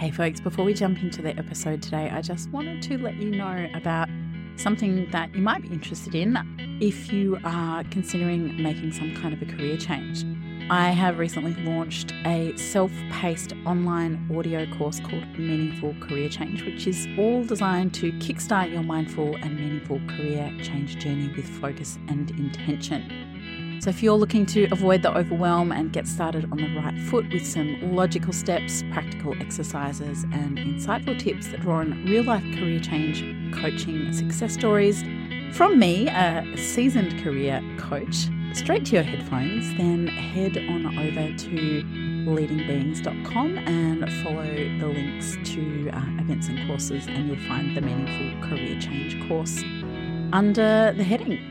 Hey, folks, before we jump into the episode today, I just wanted to let you know about something that you might be interested in if you are considering making some kind of a career change. I have recently launched a self paced online audio course called Meaningful Career Change, which is all designed to kickstart your mindful and meaningful career change journey with focus and intention. So, if you're looking to avoid the overwhelm and get started on the right foot with some logical steps, practical exercises, and insightful tips that draw on real life career change coaching success stories from me, a seasoned career coach, straight to your headphones, then head on over to leadingbeings.com and follow the links to uh, events and courses, and you'll find the Meaningful Career Change course under the heading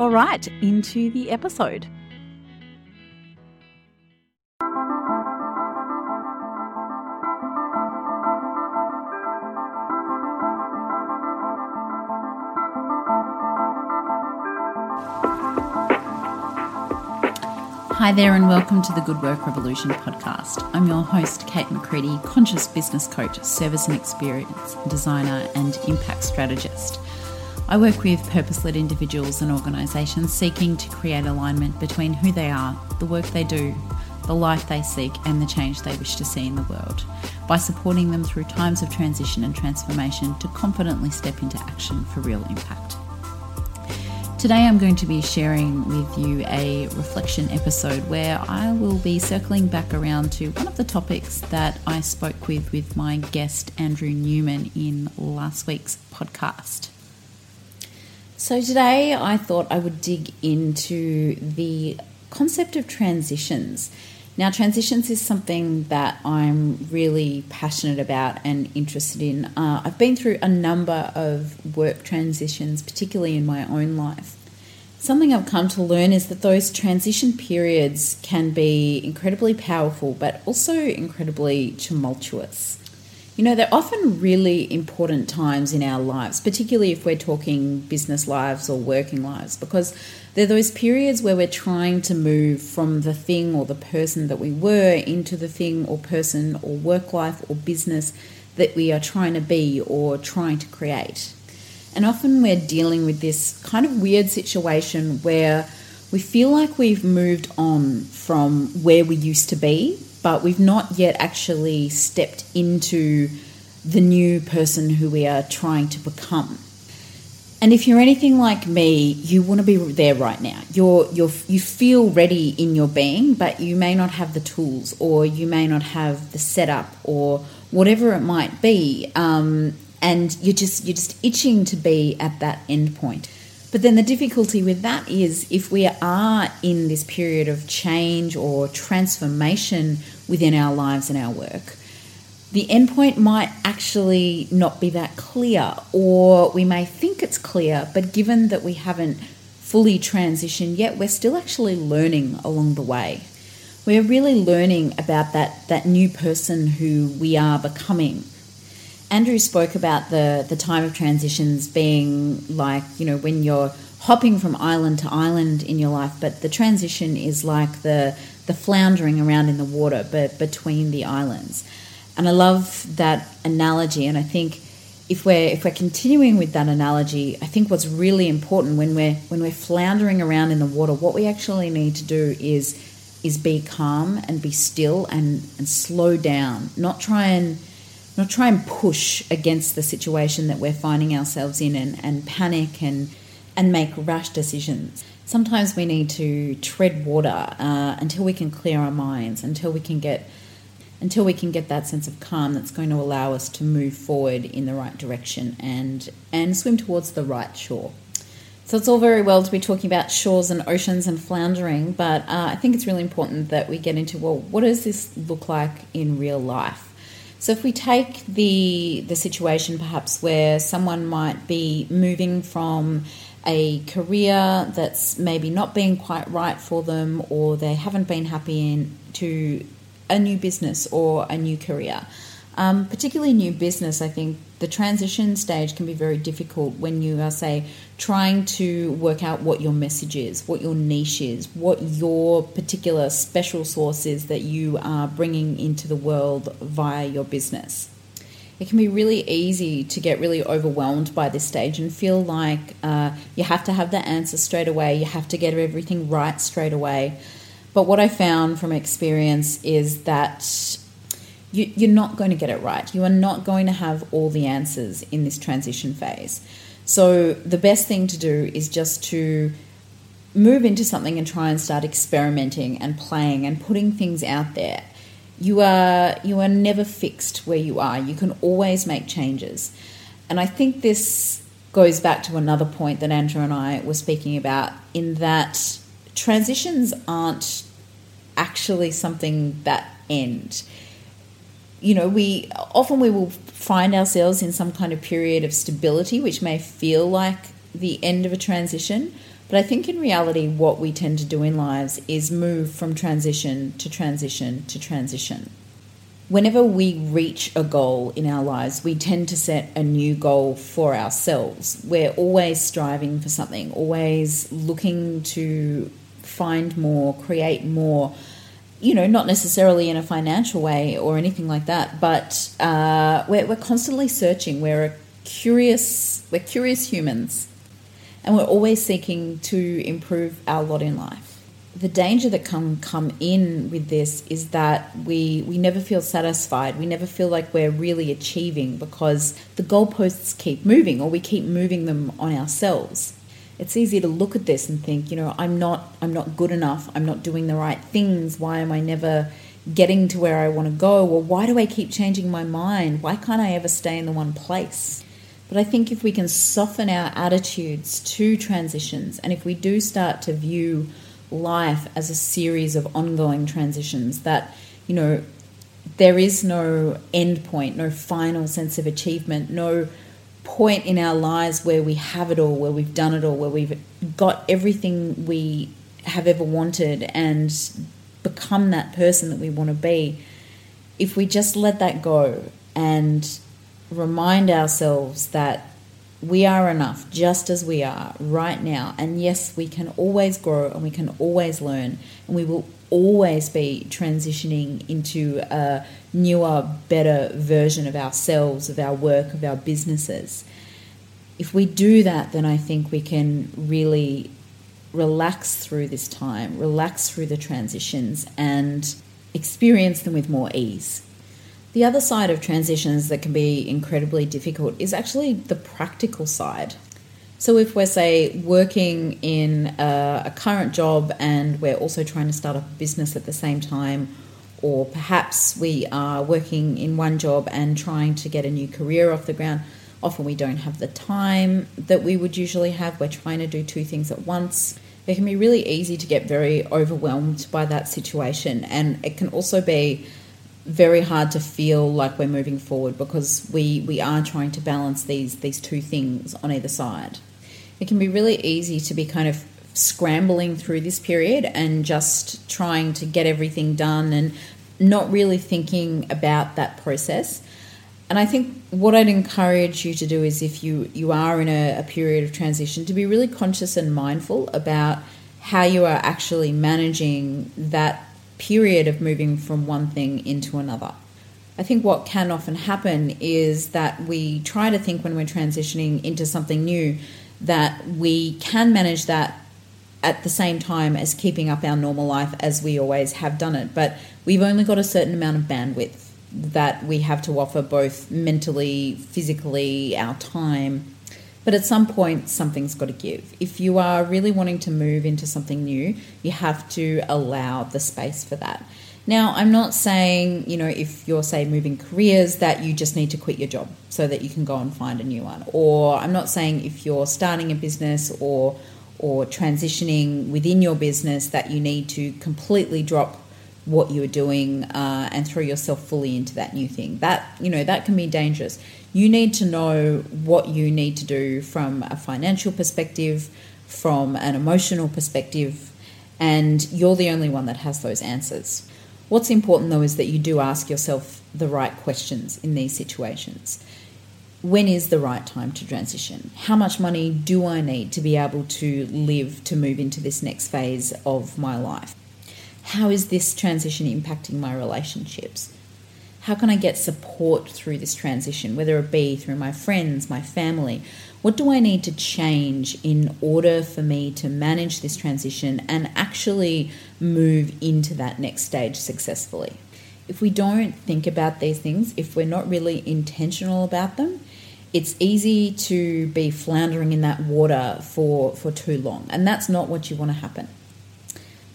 all right, into the episode. Hi there, and welcome to the Good Work Revolution podcast. I'm your host, Kate McCready, conscious business coach, service and experience designer, and impact strategist. I work with purpose led individuals and organisations seeking to create alignment between who they are, the work they do, the life they seek, and the change they wish to see in the world by supporting them through times of transition and transformation to confidently step into action for real impact. Today, I'm going to be sharing with you a reflection episode where I will be circling back around to one of the topics that I spoke with with my guest Andrew Newman in last week's podcast. So, today I thought I would dig into the concept of transitions. Now, transitions is something that I'm really passionate about and interested in. Uh, I've been through a number of work transitions, particularly in my own life. Something I've come to learn is that those transition periods can be incredibly powerful, but also incredibly tumultuous. You know, they're often really important times in our lives, particularly if we're talking business lives or working lives, because they're those periods where we're trying to move from the thing or the person that we were into the thing or person or work life or business that we are trying to be or trying to create. And often we're dealing with this kind of weird situation where we feel like we've moved on from where we used to be but we've not yet actually stepped into the new person who we are trying to become. And if you're anything like me, you want to be there right now. You're, you're, you feel ready in your being, but you may not have the tools, or you may not have the setup, or whatever it might be. Um, and you're just you're just itching to be at that end point. But then the difficulty with that is if we are in this period of change or transformation within our lives and our work, the endpoint might actually not be that clear, or we may think it's clear, but given that we haven't fully transitioned yet, we're still actually learning along the way. We're really learning about that, that new person who we are becoming Andrew spoke about the the time of transitions being like you know when you're hopping from island to island in your life, but the transition is like the the floundering around in the water, but between the islands. And I love that analogy, and I think if we're if we're continuing with that analogy, I think what's really important when we're when we're floundering around in the water, what we actually need to do is is be calm and be still and and slow down, not try and not try and push against the situation that we're finding ourselves in and, and panic and and make rash decisions. Sometimes we need to tread water uh, until we can clear our minds, until we can get until we can get that sense of calm that's going to allow us to move forward in the right direction and and swim towards the right shore. So it's all very well to be talking about shores and oceans and floundering, but uh, I think it's really important that we get into well, what does this look like in real life? So if we take the the situation perhaps where someone might be moving from a career that's maybe not being quite right for them or they haven't been happy in to a new business or a new career. Um, particularly new business, I think the transition stage can be very difficult when you are, say, trying to work out what your message is, what your niche is, what your particular special sauce is that you are bringing into the world via your business. It can be really easy to get really overwhelmed by this stage and feel like uh, you have to have the answer straight away, you have to get everything right straight away. But what I found from experience is that you, you're not going to get it right. You are not going to have all the answers in this transition phase. So, the best thing to do is just to move into something and try and start experimenting and playing and putting things out there. You are you are never fixed where you are. You can always make changes. And I think this goes back to another point that Andrew and I were speaking about in that transitions aren't actually something that end you know, we often we will find ourselves in some kind of period of stability, which may feel like the end of a transition. But I think in reality, what we tend to do in lives is move from transition to transition to transition. Whenever we reach a goal in our lives, we tend to set a new goal for ourselves. We're always striving for something, always looking to find more, create more, you know, not necessarily in a financial way or anything like that, but uh, we're, we're constantly searching. We're curious, we're curious humans, and we're always seeking to improve our lot in life. The danger that can come in with this is that we we never feel satisfied. We never feel like we're really achieving because the goalposts keep moving, or we keep moving them on ourselves it's easy to look at this and think, you know, I'm not I'm not good enough. I'm not doing the right things. Why am I never getting to where I want to go? Or why do I keep changing my mind? Why can't I ever stay in the one place? But I think if we can soften our attitudes to transitions and if we do start to view life as a series of ongoing transitions that, you know, there is no end point, no final sense of achievement, no point in our lives where we have it all, where we've done it all, where we've got everything we have ever wanted and become that person that we want to be, if we just let that go and remind ourselves that we are enough just as we are right now. And yes, we can always grow and we can always learn, and we will always be transitioning into a newer, better version of ourselves, of our work, of our businesses. If we do that, then I think we can really relax through this time, relax through the transitions, and experience them with more ease. The other side of transitions that can be incredibly difficult is actually the practical side. So, if we're, say, working in a, a, current job and we're also trying to start a business at the same time, or perhaps we are working in one job and trying to get a new career off the ground, often we don't have the time that we would usually have. We're trying to do two things at once. It can be really easy to get very overwhelmed by that situation, and it can also be very hard to feel like we're moving forward because we, we are trying to balance these these two things on either side it can be really easy to be kind of scrambling through this period and just trying to get everything done and not really thinking about that process. And I think what I'd encourage you to do is if you, you are in a, a period of transition, to be really conscious and mindful about how you are actually managing that period of moving from one thing into another. I think what can often happen is that we try to think when we're transitioning into something new that we can manage that at the same time as keeping up our normal life as we always have done it. But we've only got a certain amount of bandwidth that we have to offer both mentally, physically, our time. But at some point, something's got to give. If you are really wanting to move into something new, you have to allow the space for that. Now, I'm not saying, you know, if you're, say, moving careers, that you just need to quit your job so that you can go and find a new one. Or I'm not saying if you're starting a business or or transitioning within your business that you need to completely drop what you're doing uh, and throw yourself fully into that new thing. That you know that can be dangerous. You need to know what you need to do from a financial perspective, from an emotional perspective, and you're the only one that has those answers What's important though is that you do ask yourself the right questions in these situations. When is the right time to transition? How much money do I need to be able to live to move into this next phase of my life? How is this transition impacting my relationships? How can I get support through this transition, whether it be through my friends, my family? What do I need to change in order for me to manage this transition and actually move into that next stage successfully? If we don't think about these things, if we're not really intentional about them, it's easy to be floundering in that water for, for too long. And that's not what you want to happen.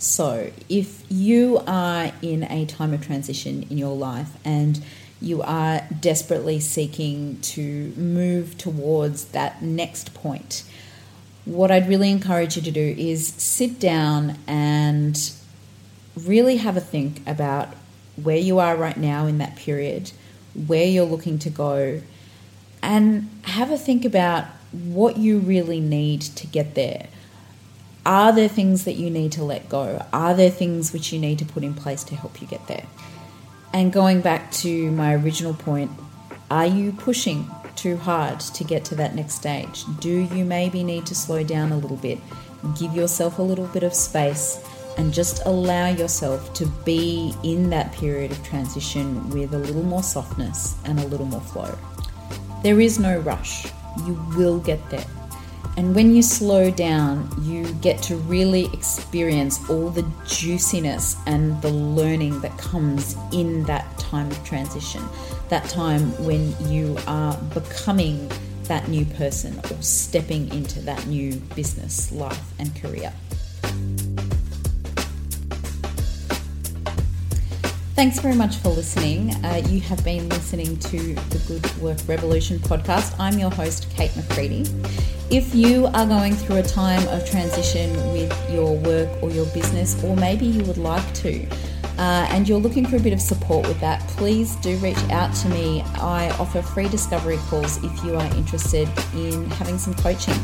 So, if you are in a time of transition in your life and you are desperately seeking to move towards that next point, what I'd really encourage you to do is sit down and really have a think about where you are right now in that period, where you're looking to go, and have a think about what you really need to get there are there things that you need to let go? Are there things which you need to put in place to help you get there? And going back to my original point, are you pushing too hard to get to that next stage? Do you maybe need to slow down a little bit? Give yourself a little bit of space and just allow yourself to be in that period of transition with a little more softness and a little more flow. There is no rush. You will get there. And when you slow down, you get to really experience all the juiciness and the learning that comes in that time of transition, that time when you are becoming that new person or stepping into that new business, life, and career. Thanks very much for listening. Uh, you have been listening to the Good Work Revolution podcast. I'm your host, Kate McCready. If you are going through a time of transition with your work or your business, or maybe you would like to, uh, and you're looking for a bit of support with that, please do reach out to me. I offer free discovery calls if you are interested in having some coaching.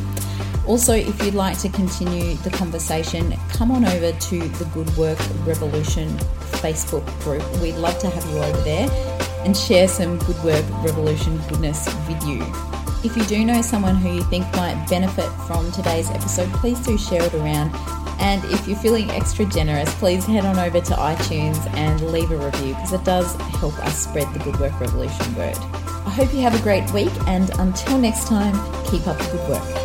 Also, if you'd like to continue the conversation, come on over to the Good Work Revolution Facebook group. We'd love to have you over there and share some Good Work Revolution goodness with you. If you do know someone who you think might benefit from today's episode, please do share it around. And if you're feeling extra generous, please head on over to iTunes and leave a review because it does help us spread the Good Work Revolution word. I hope you have a great week, and until next time, keep up the good work.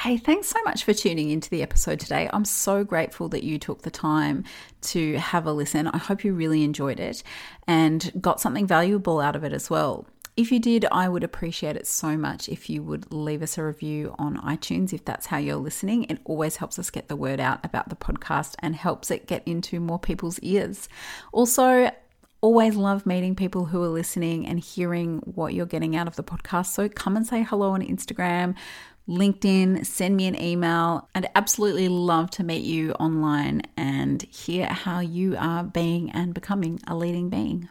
Hey, thanks so much for tuning into the episode today. I'm so grateful that you took the time to have a listen. I hope you really enjoyed it and got something valuable out of it as well. If you did, I would appreciate it so much if you would leave us a review on iTunes if that's how you're listening. It always helps us get the word out about the podcast and helps it get into more people's ears. Also, always love meeting people who are listening and hearing what you're getting out of the podcast. So come and say hello on Instagram, LinkedIn, send me an email. I'd absolutely love to meet you online and hear how you are being and becoming a leading being.